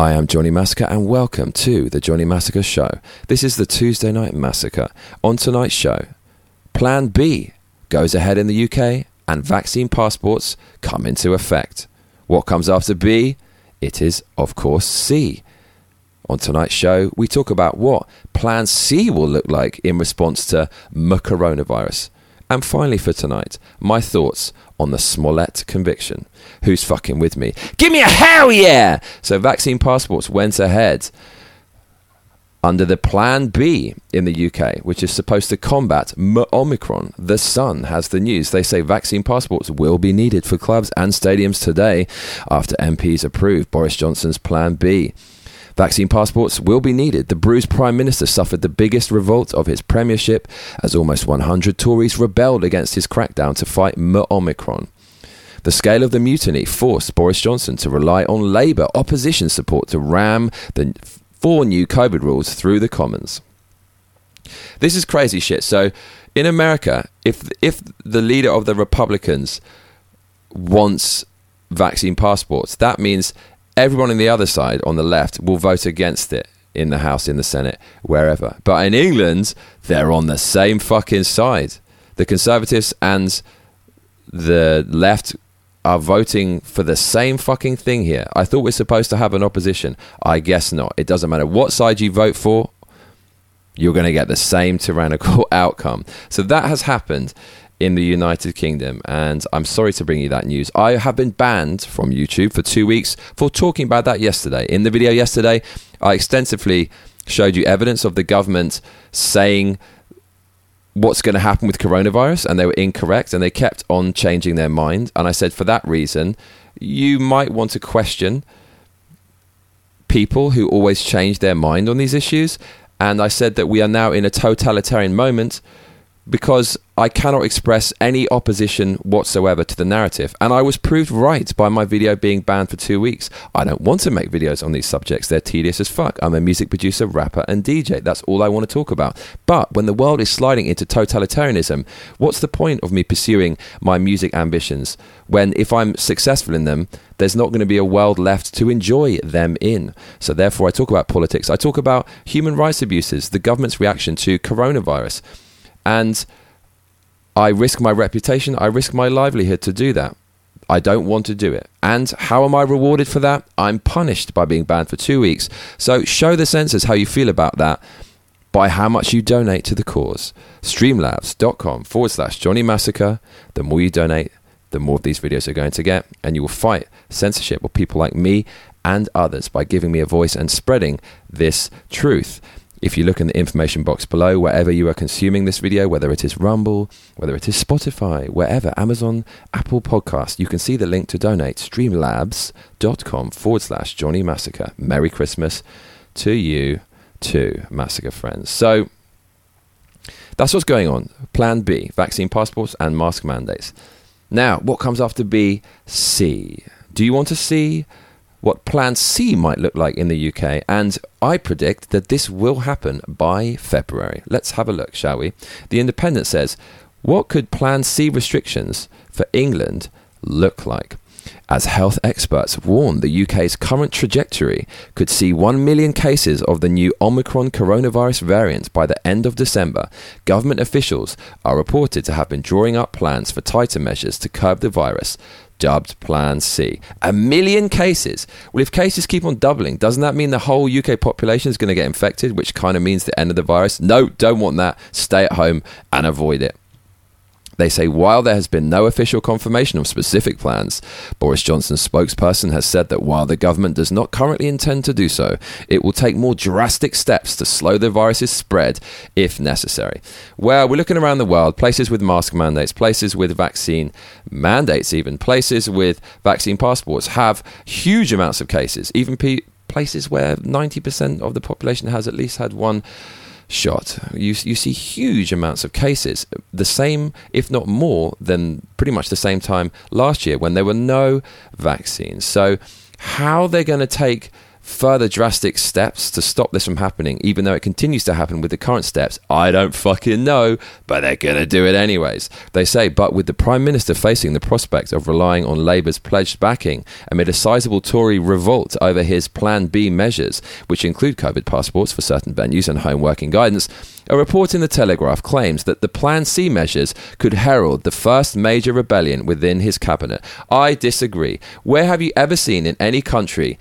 I am Johnny Massacre and welcome to the Johnny Massacre Show. This is the Tuesday Night Massacre. On tonight's show, Plan B goes ahead in the UK and vaccine passports come into effect. What comes after B? It is, of course, C. On tonight's show, we talk about what Plan C will look like in response to m coronavirus. And finally, for tonight, my thoughts on the Smollett conviction. Who's fucking with me? Give me a hell yeah! So, vaccine passports went ahead under the Plan B in the UK, which is supposed to combat Omicron. The Sun has the news. They say vaccine passports will be needed for clubs and stadiums today after MPs approve Boris Johnson's Plan B. Vaccine passports will be needed. The bruised Prime Minister suffered the biggest revolt of his premiership as almost 100 Tories rebelled against his crackdown to fight Omicron. The scale of the mutiny forced Boris Johnson to rely on Labour opposition support to ram the four new COVID rules through the Commons. This is crazy shit. So, in America, if if the leader of the Republicans wants vaccine passports, that means everyone on the other side, on the left, will vote against it in the House, in the Senate, wherever. But in England, they're on the same fucking side. The Conservatives and the left are voting for the same fucking thing here. I thought we're supposed to have an opposition. I guess not. It doesn't matter what side you vote for, you're going to get the same tyrannical outcome. So that has happened in the United Kingdom, and I'm sorry to bring you that news. I have been banned from YouTube for two weeks for talking about that yesterday. In the video yesterday, I extensively showed you evidence of the government saying what's going to happen with coronavirus, and they were incorrect, and they kept on changing their mind. And I said, for that reason, you might want to question people who always change their mind on these issues. And I said that we are now in a totalitarian moment because I cannot express any opposition whatsoever to the narrative. And I was proved right by my video being banned for two weeks. I don't want to make videos on these subjects, they're tedious as fuck. I'm a music producer, rapper, and DJ. That's all I want to talk about. But when the world is sliding into totalitarianism, what's the point of me pursuing my music ambitions when, if I'm successful in them, there's not going to be a world left to enjoy them in. So, therefore, I talk about politics. I talk about human rights abuses, the government's reaction to coronavirus. And I risk my reputation, I risk my livelihood to do that. I don't want to do it. And how am I rewarded for that? I'm punished by being banned for two weeks. So show the censors how you feel about that by how much you donate to the cause. Streamlabs.com forward slash Johnny Massacre. The more you donate, the more of these videos are going to get. And you will fight censorship with people like me and others by giving me a voice and spreading this truth. If you look in the information box below, wherever you are consuming this video, whether it is Rumble, whether it is Spotify, wherever, Amazon, Apple Podcast, you can see the link to donate, streamlabs.com forward slash Johnny Massacre. Merry Christmas to you too, Massacre friends. So that's what's going on. Plan B, vaccine passports and mask mandates. Now, what comes after B? C. Do you want to see what Plan C might look like in the UK, and I predict that this will happen by February. Let's have a look, shall we? The Independent says, What could Plan C restrictions for England look like? As health experts warn the UK's current trajectory could see 1 million cases of the new Omicron coronavirus variant by the end of December, government officials are reported to have been drawing up plans for tighter measures to curb the virus, dubbed Plan C. A million cases. Well, if cases keep on doubling, doesn't that mean the whole UK population is going to get infected, which kind of means the end of the virus? No, don't want that. Stay at home and avoid it. They say while there has been no official confirmation of specific plans, Boris Johnson's spokesperson has said that while the government does not currently intend to do so, it will take more drastic steps to slow the virus's spread if necessary. Well, we're looking around the world, places with mask mandates, places with vaccine mandates, even places with vaccine passports have huge amounts of cases, even places where 90% of the population has at least had one shot, you, you see huge amounts of cases. The same, if not more, than pretty much the same time last year when there were no vaccines. So, how they're going to take further drastic steps to stop this from happening, even though it continues to happen with the current steps? I don't fucking know, but they're going to do it anyways. They say, but with the Prime Minister facing the prospect of relying on Labour's pledged backing amid a sizable Tory revolt over his Plan B measures, which include COVID passports for certain venues and home working guidance, a report in the Telegraph claims that the Plan C measures could herald the first major rebellion within his cabinet. I disagree. Where have you ever seen in any country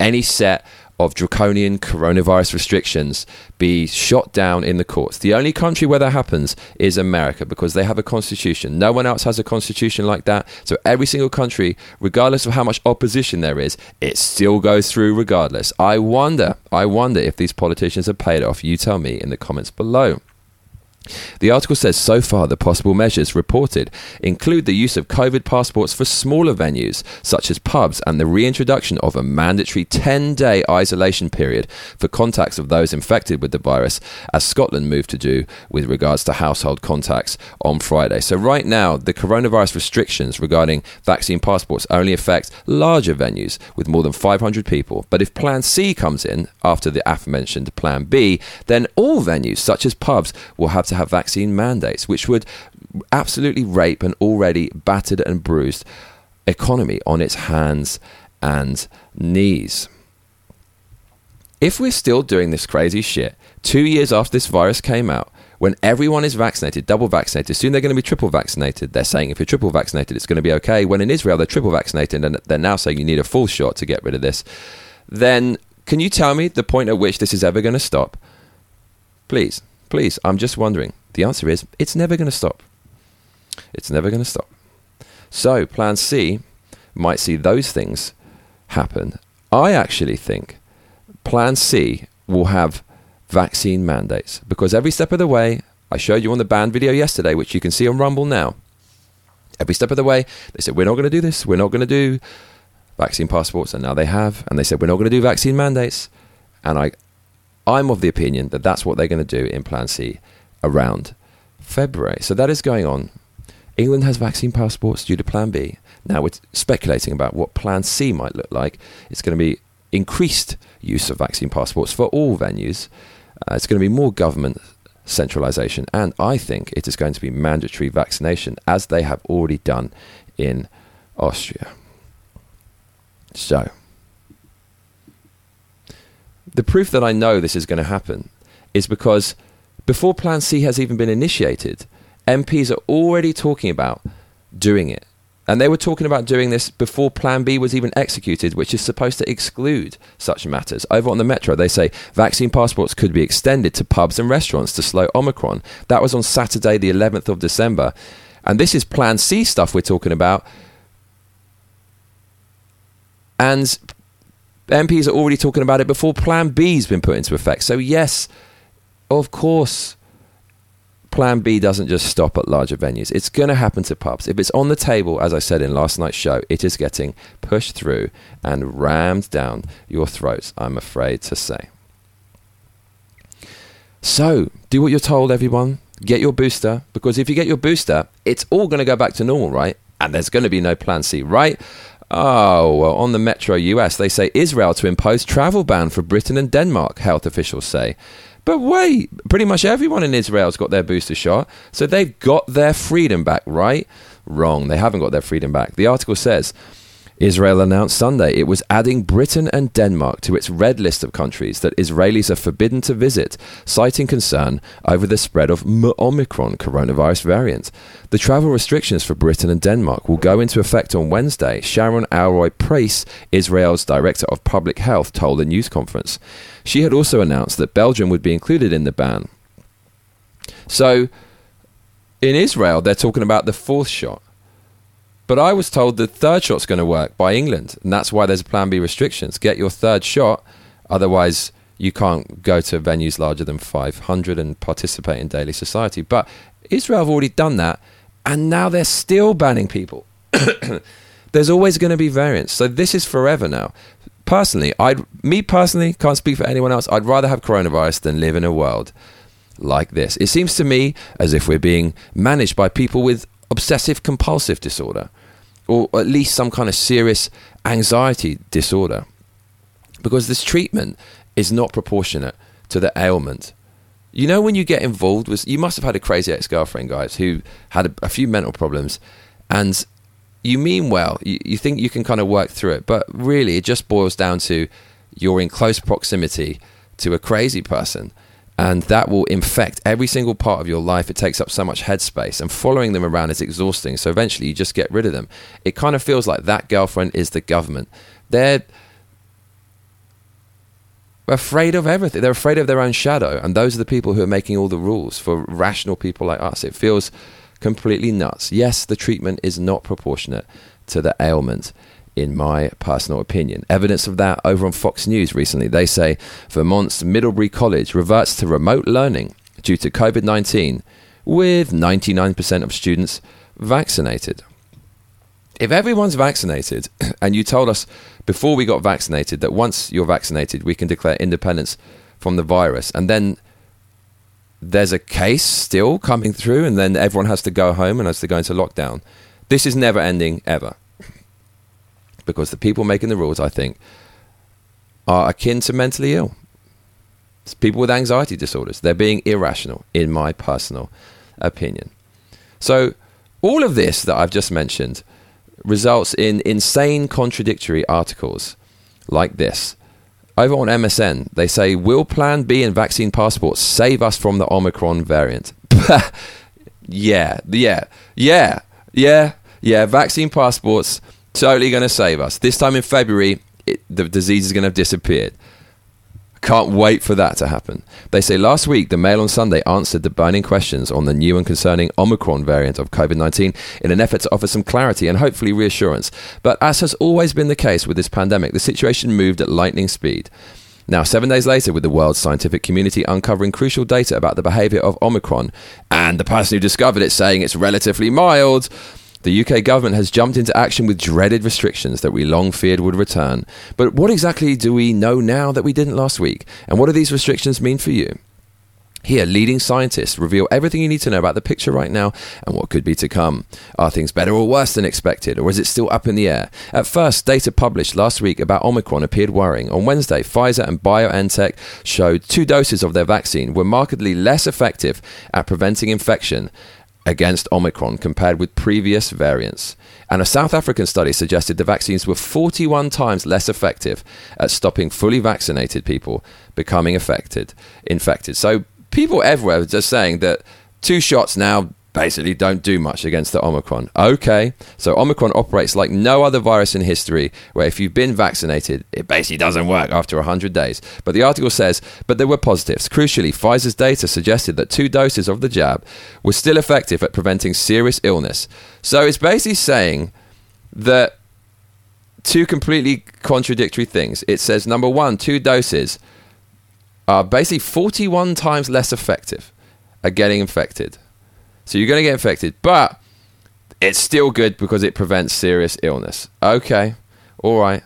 any set of draconian coronavirus restrictions be shot down in the courts. The only country where that happens is America because they have a constitution. No one else has a constitution like that. So every single country, regardless of how much opposition there is, it still goes through regardless. I wonder, I wonder if these politicians are paid off. You tell me in the comments below. The article says so far the possible measures reported include the use of COVID passports for smaller venues, such as pubs, and the reintroduction of a mandatory 10 day isolation period for contacts of those infected with the virus, as Scotland moved to do with regards to household contacts on Friday. So, right now, the coronavirus restrictions regarding vaccine passports only affect larger venues with more than 500 people. But if Plan C comes in after the aforementioned Plan B, then all venues, such as pubs, will have to have vaccine mandates, which would absolutely rape an already battered and bruised economy on its hands and knees. If we're still doing this crazy shit two years after this virus came out, when everyone is vaccinated, double vaccinated, soon they're going to be triple vaccinated. They're saying if you're triple vaccinated, it's going to be okay. When in Israel, they're triple vaccinated and they're now saying you need a full shot to get rid of this. Then can you tell me the point at which this is ever going to stop? Please. Please, I'm just wondering. The answer is it's never going to stop. It's never going to stop. So, plan C might see those things happen. I actually think plan C will have vaccine mandates because every step of the way, I showed you on the banned video yesterday, which you can see on Rumble now. Every step of the way, they said, We're not going to do this. We're not going to do vaccine passports. And now they have. And they said, We're not going to do vaccine mandates. And I, I'm of the opinion that that's what they're going to do in Plan C around February. So that is going on. England has vaccine passports due to Plan B. Now we're speculating about what Plan C might look like. It's going to be increased use of vaccine passports for all venues. Uh, it's going to be more government centralisation, and I think it is going to be mandatory vaccination, as they have already done in Austria. So, the proof that I know this is going to happen is because before Plan C has even been initiated, MPs are already talking about doing it. And they were talking about doing this before Plan B was even executed, which is supposed to exclude such matters. Over on the Metro, they say vaccine passports could be extended to pubs and restaurants to slow Omicron. That was on Saturday, the 11th of December. And this is Plan C stuff we're talking about. And MPs are already talking about it before Plan B's been put into effect. So, yes, of course, Plan B doesn't just stop at larger venues. It's going to happen to pubs. If it's on the table, as I said in last night's show, it is getting pushed through and rammed down your throats, I'm afraid to say. So, do what you're told, everyone. Get your booster, because if you get your booster, it's all going to go back to normal, right? And there's going to be no Plan C, right? Oh, well, on the Metro US, they say Israel to impose travel ban for Britain and Denmark, health officials say. But wait, pretty much everyone in Israel's got their booster shot, so they've got their freedom back, right? Wrong, they haven't got their freedom back. The article says Israel announced Sunday it was adding Britain and Denmark to its red list of countries that Israelis are forbidden to visit, citing concern over the spread of Omicron coronavirus variant. The travel restrictions for Britain and Denmark will go into effect on Wednesday, Sharon Alroy Preis, Israel's Director of Public Health, told a news conference. She had also announced that Belgium would be included in the ban. So, in Israel, they're talking about the fourth shot. But I was told the third shot's going to work by England, and that's why there's Plan B restrictions. Get your third shot, otherwise you can't go to venues larger than 500 and participate in daily society. But Israel have already done that, and now they're still banning people. there's always going to be variants, so this is forever now. Personally, I'd me personally can't speak for anyone else. I'd rather have coronavirus than live in a world like this. It seems to me as if we're being managed by people with obsessive compulsive disorder or at least some kind of serious anxiety disorder. because this treatment is not proportionate to the ailment. You know, when you get involved with, you must have had a crazy ex girlfriend, guys, who had a, a, few mental problems, and you mean well. You, you think you can kind of work through it, but really, it just boils down to you're in close proximity to a crazy person, and that will infect every single part of your life. It takes up so much headspace, and following them around is exhausting. So eventually, you just get rid of them. It kind of feels like that girlfriend is the government. They're afraid of everything. They're afraid of their own shadow. And those are the people who are making all the rules for rational people like us. It feels completely nuts. Yes, the treatment is not proportionate to the ailment, in my personal opinion. Evidence of that over on Fox News recently. They say Vermont's Middlebury College reverts to remote learning due to COVID 19, with 99% of students vaccinated if everyone's vaccinated and you told us before we got vaccinated that once you're vaccinated we can declare independence from the virus and then there's a case still coming through and then everyone has to go home and has to go into lockdown this is never ending ever because the people making the rules i think are akin to mentally ill it's people with anxiety disorders they're being irrational in my personal opinion so all of this that i've just mentioned results in insane contradictory articles like this. Over on MSN, they say, Will Plan B and vaccine passports save us from the Omicron variant? yeah, yeah, yeah, yeah, yeah. Vaccine passports totally going to save us. This time in February, it, the disease is going to have disappeared. Can't wait for that to happen. They say last week, the Mail on Sunday answered the burning questions on the new and concerning Omicron variant of COVID 19 in an effort to offer some clarity and hopefully reassurance. But as has always been the case with this pandemic, the situation moved at lightning speed. Now, seven days later, with the world's scientific community uncovering crucial data about the behavior of Omicron, and the person who discovered it saying it's relatively mild, the UK government has jumped into action with dreaded restrictions that we long feared would return. But what exactly do we know now that we didn't last week? And what do these restrictions mean for you? Here, leading scientists reveal everything you need to know about the picture right now and what could be to come. Are things better or worse than expected, or is it still up in the air? At first, data published last week about Omicron appeared worrying. On Wednesday, Pfizer and BioNTech showed two doses of their vaccine were markedly less effective at preventing infection against Omicron compared with previous variants. And a South African study suggested the vaccines were 41 times less effective at stopping fully vaccinated people becoming affected, infected. So people everywhere are just saying that two shots now basically don't do much against the Omicron. Okay, so Omicron operates like no other virus in history, where if you've been vaccinated, it basically doesn't work after 100 days. But the article says, but there were positives. Crucially, Pfizer's data suggested that two doses of the jab were still effective at preventing serious illness. So it's basically saying that two completely contradictory things. It says, number one, two doses are basically 41 times less effective at getting infected so you're going to get infected, but it's still good because it prevents serious illness. Okay, all right,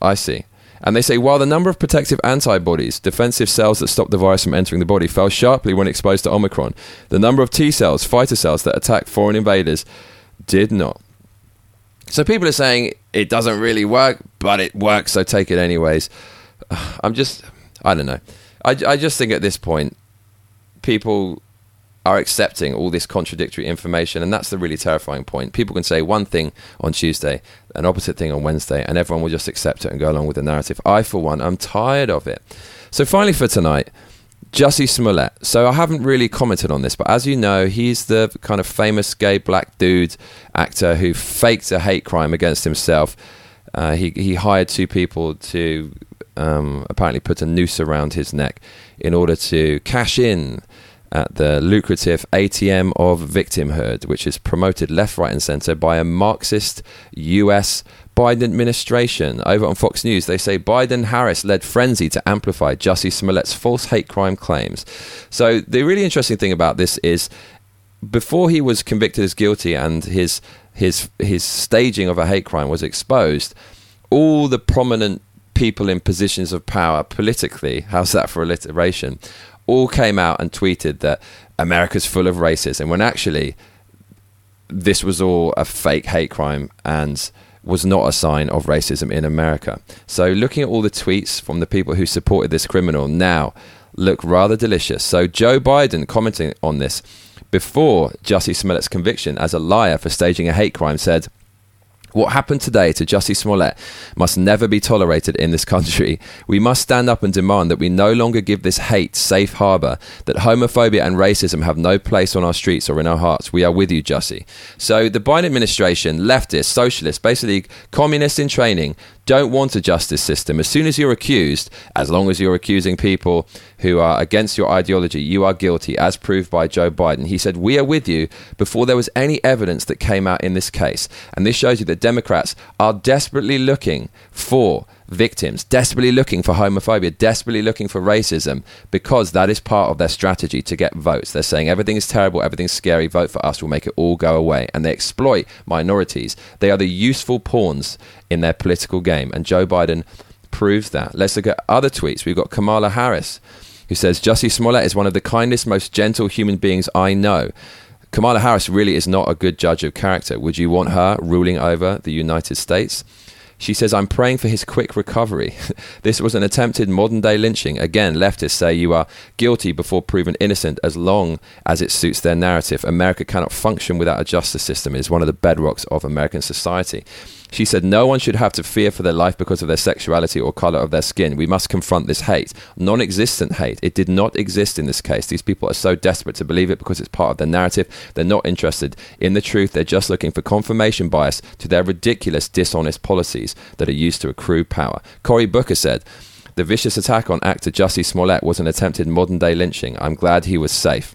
I see. And they say while the number of protective antibodies, defensive cells that stop the virus from entering the body, fell sharply when exposed to Omicron, the number of T cells, fighter cells that attack foreign invaders, did not. So people are saying it doesn't really work, but it works, so take it anyways. I'm just, I don't know. I, I just think at this point, people are accepting all this contradictory information, and that's the really terrifying point. People can say one thing on Tuesday, an opposite thing on Wednesday, and everyone will just accept it and go along with the narrative. I, for one, I'm tired of it. So, finally, for tonight, Jussie Smollett. So, I haven't really commented on this, but as you know, he's the kind of famous gay black dude actor who faked a hate crime against himself. Uh, he he hired two people to um, apparently put a noose around his neck in order to cash in at the lucrative ATM of victimhood, which is promoted left, right, and center by a Marxist US Biden administration. Over on Fox News, they say Biden Harris led frenzy to amplify Jussie Smollett's false hate crime claims. So, the really interesting thing about this is before he was convicted as guilty and his, his, his staging of a hate crime was exposed, all the prominent people in positions of power politically, how's that for alliteration, all came out and tweeted that America's full of racism when actually this was all a fake hate crime and was not a sign of racism in America. So, looking at all the tweets from the people who supported this criminal now look rather delicious. So, Joe Biden commenting on this before Jussie Smollett's conviction as a liar for staging a hate crime said, what happened today to Jussie Smollett must never be tolerated in this country. We must stand up and demand that we no longer give this hate safe harbour, that homophobia and racism have no place on our streets or in our hearts. We are with you, Jussie. So the Biden administration, leftist, socialist, basically communist in training, don't want a justice system. As soon as you're accused, as long as you're accusing people who are against your ideology, you are guilty, as proved by Joe Biden. He said, We are with you before there was any evidence that came out in this case. And this shows you that Democrats are desperately looking for victims, desperately looking for homophobia, desperately looking for racism, because that is part of their strategy to get votes. They're saying everything is terrible, everything's scary, vote for us, we'll make it all go away. And they exploit minorities. They are the useful pawns in their political game. And Joe Biden proves that. Let's look at other tweets. We've got Kamala Harris, who says, Jussie Smollett is one of the kindest, most gentle human beings I know. Kamala Harris really is not a good judge of character. Would you want her ruling over the United States? She says, I'm praying for his quick recovery. this was an attempted modern day lynching. Again, leftists say you are guilty before proven innocent as long as it suits their narrative. America cannot function without a justice system. It is one of the bedrocks of American society. She said, No one should have to fear for their life because of their sexuality or color of their skin. We must confront this hate. Non existent hate. It did not exist in this case. These people are so desperate to believe it because it's part of their narrative. They're not interested in the truth. They're just looking for confirmation bias to their ridiculous, dishonest policies that are used to accrue power. Cory Booker said, the vicious attack on actor Jussie Smollett was an attempted modern day lynching. I'm glad he was safe.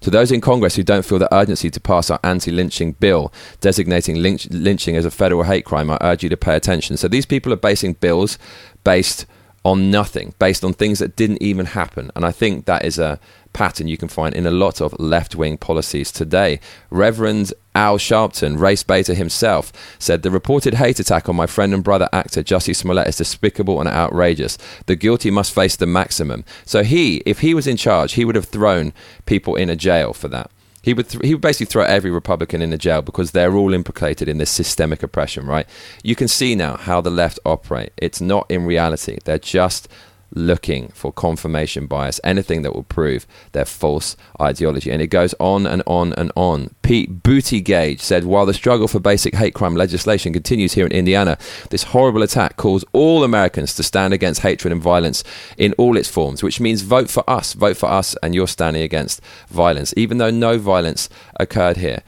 To those in Congress who don't feel the urgency to pass our anti lynching bill designating lynch- lynching as a federal hate crime, I urge you to pay attention. So these people are basing bills based on nothing, based on things that didn't even happen. And I think that is a pattern you can find in a lot of left wing policies today. Reverend Al Sharpton, race baiter himself, said the reported hate attack on my friend and brother actor Jussie Smollett is despicable and outrageous. The guilty must face the maximum. So he, if he was in charge, he would have thrown people in a jail for that. He would th- he would basically throw every Republican in the jail because they're all implicated in this systemic oppression, right? You can see now how the left operate. It's not in reality. They're just looking for confirmation bias, anything that will prove their false ideology. And it goes on and on and on. Pete Buttigieg said, while the struggle for basic hate crime legislation continues here in Indiana, this horrible attack calls all Americans to stand against hatred and violence in all its forms, which means vote for us, vote for us, and you're standing against violence, even though no violence occurred here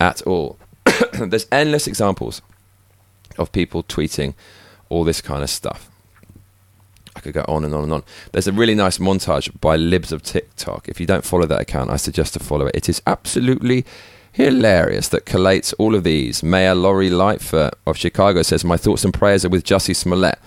at all. There's endless examples of people tweeting all this kind of stuff. Could go on and on and on. There's a really nice montage by Libs of TikTok. If you don't follow that account, I suggest to follow it. It is absolutely hilarious that collates all of these. Mayor Lori Lightfoot of Chicago says, My thoughts and prayers are with Jussie Smollett.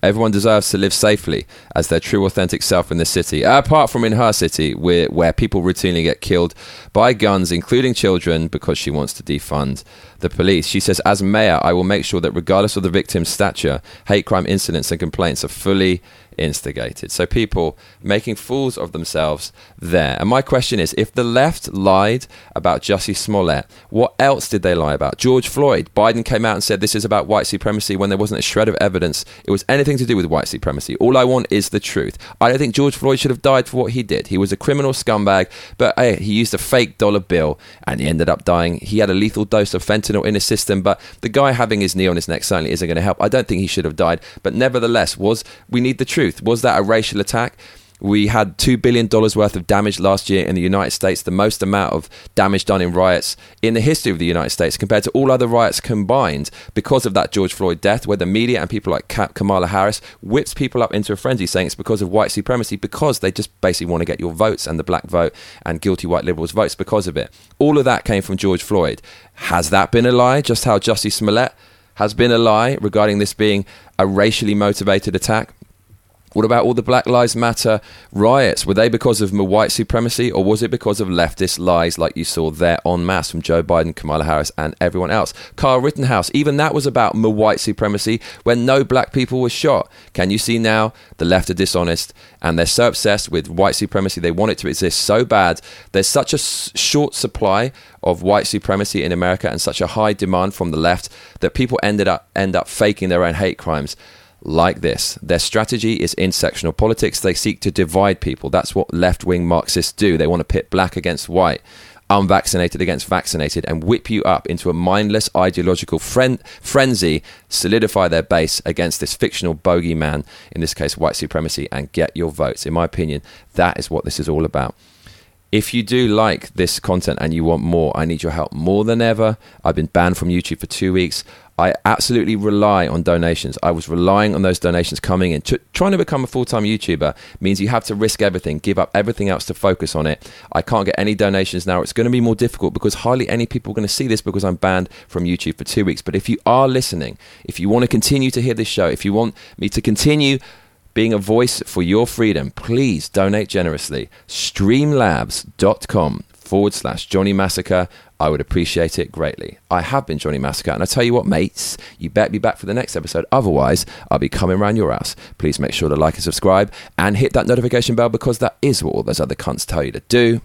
Everyone deserves to live safely as their true, authentic self in the city, apart from in her city, where, where people routinely get killed by guns, including children, because she wants to defund the police. She says, As mayor, I will make sure that regardless of the victim's stature, hate crime incidents and complaints are fully instigated. So people making fools of themselves there. And my question is if the left lied about Jussie Smollett, what else did they lie about? George Floyd. Biden came out and said this is about white supremacy when there wasn't a shred of evidence it was anything to do with white supremacy. All I want is the truth. I don't think George Floyd should have died for what he did. He was a criminal scumbag, but hey, he used a fake dollar bill and he ended up dying. He had a lethal dose of fentanyl in his system, but the guy having his knee on his neck certainly isn't going to help. I don't think he should have died, but nevertheless, was we need the truth truth. Was that a racial attack? We had $2 billion worth of damage last year in the United States, the most amount of damage done in riots in the history of the United States compared to all other riots combined because of that George Floyd death, where the media and people like Kamala Harris whips people up into a frenzy saying it's because of white supremacy because they just basically want to get your votes and the black vote and guilty white liberals' votes because of it. All of that came from George Floyd. Has that been a lie? Just how Jussie Smollett has been a lie regarding this being a racially motivated attack? What about all the Black Lives Matter riots? Were they because of white supremacy or was it because of leftist lies like you saw there en masse from Joe Biden, Kamala Harris, and everyone else? Carl Rittenhouse, even that was about white supremacy when no black people were shot. Can you see now the left are dishonest and they're so obsessed with white supremacy? They want it to exist so bad. There's such a short supply of white supremacy in America and such a high demand from the left that people ended up end up faking their own hate crimes like this. Their strategy is intersectional politics. They seek to divide people. That's what left wing Marxists do. They want to pit black against white, unvaccinated against vaccinated, and whip you up into a mindless ideological fren- frenzy, solidify their base against this fictional bogeyman, in this case, white supremacy, and get your votes. In my opinion, that is what this is all about. If you do like this content and you want more, I need your help more than ever. I've been banned from YouTube for two weeks. I absolutely rely on donations. I was relying on those donations coming in. trying to become a full time YouTuber means you have to risk everything, give up everything else to focus on it. I can't get any donations now. It's going to be more difficult because hardly any people are going to see this because I'm banned from YouTube for two weeks. But if you are listening, if you want to continue to hear this show, if you want me to continue being a voice for your freedom, please donate generously. Streamlabs.com forward slash Johnny Massacre. I would appreciate it greatly. I have been Johnny Massacre, and I tell you what, mates, you better be back for the next episode. Otherwise, I'll be coming around your house. Please make sure to like and subscribe and hit that notification bell because that is what all those other cunts tell you to do.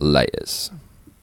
Layers.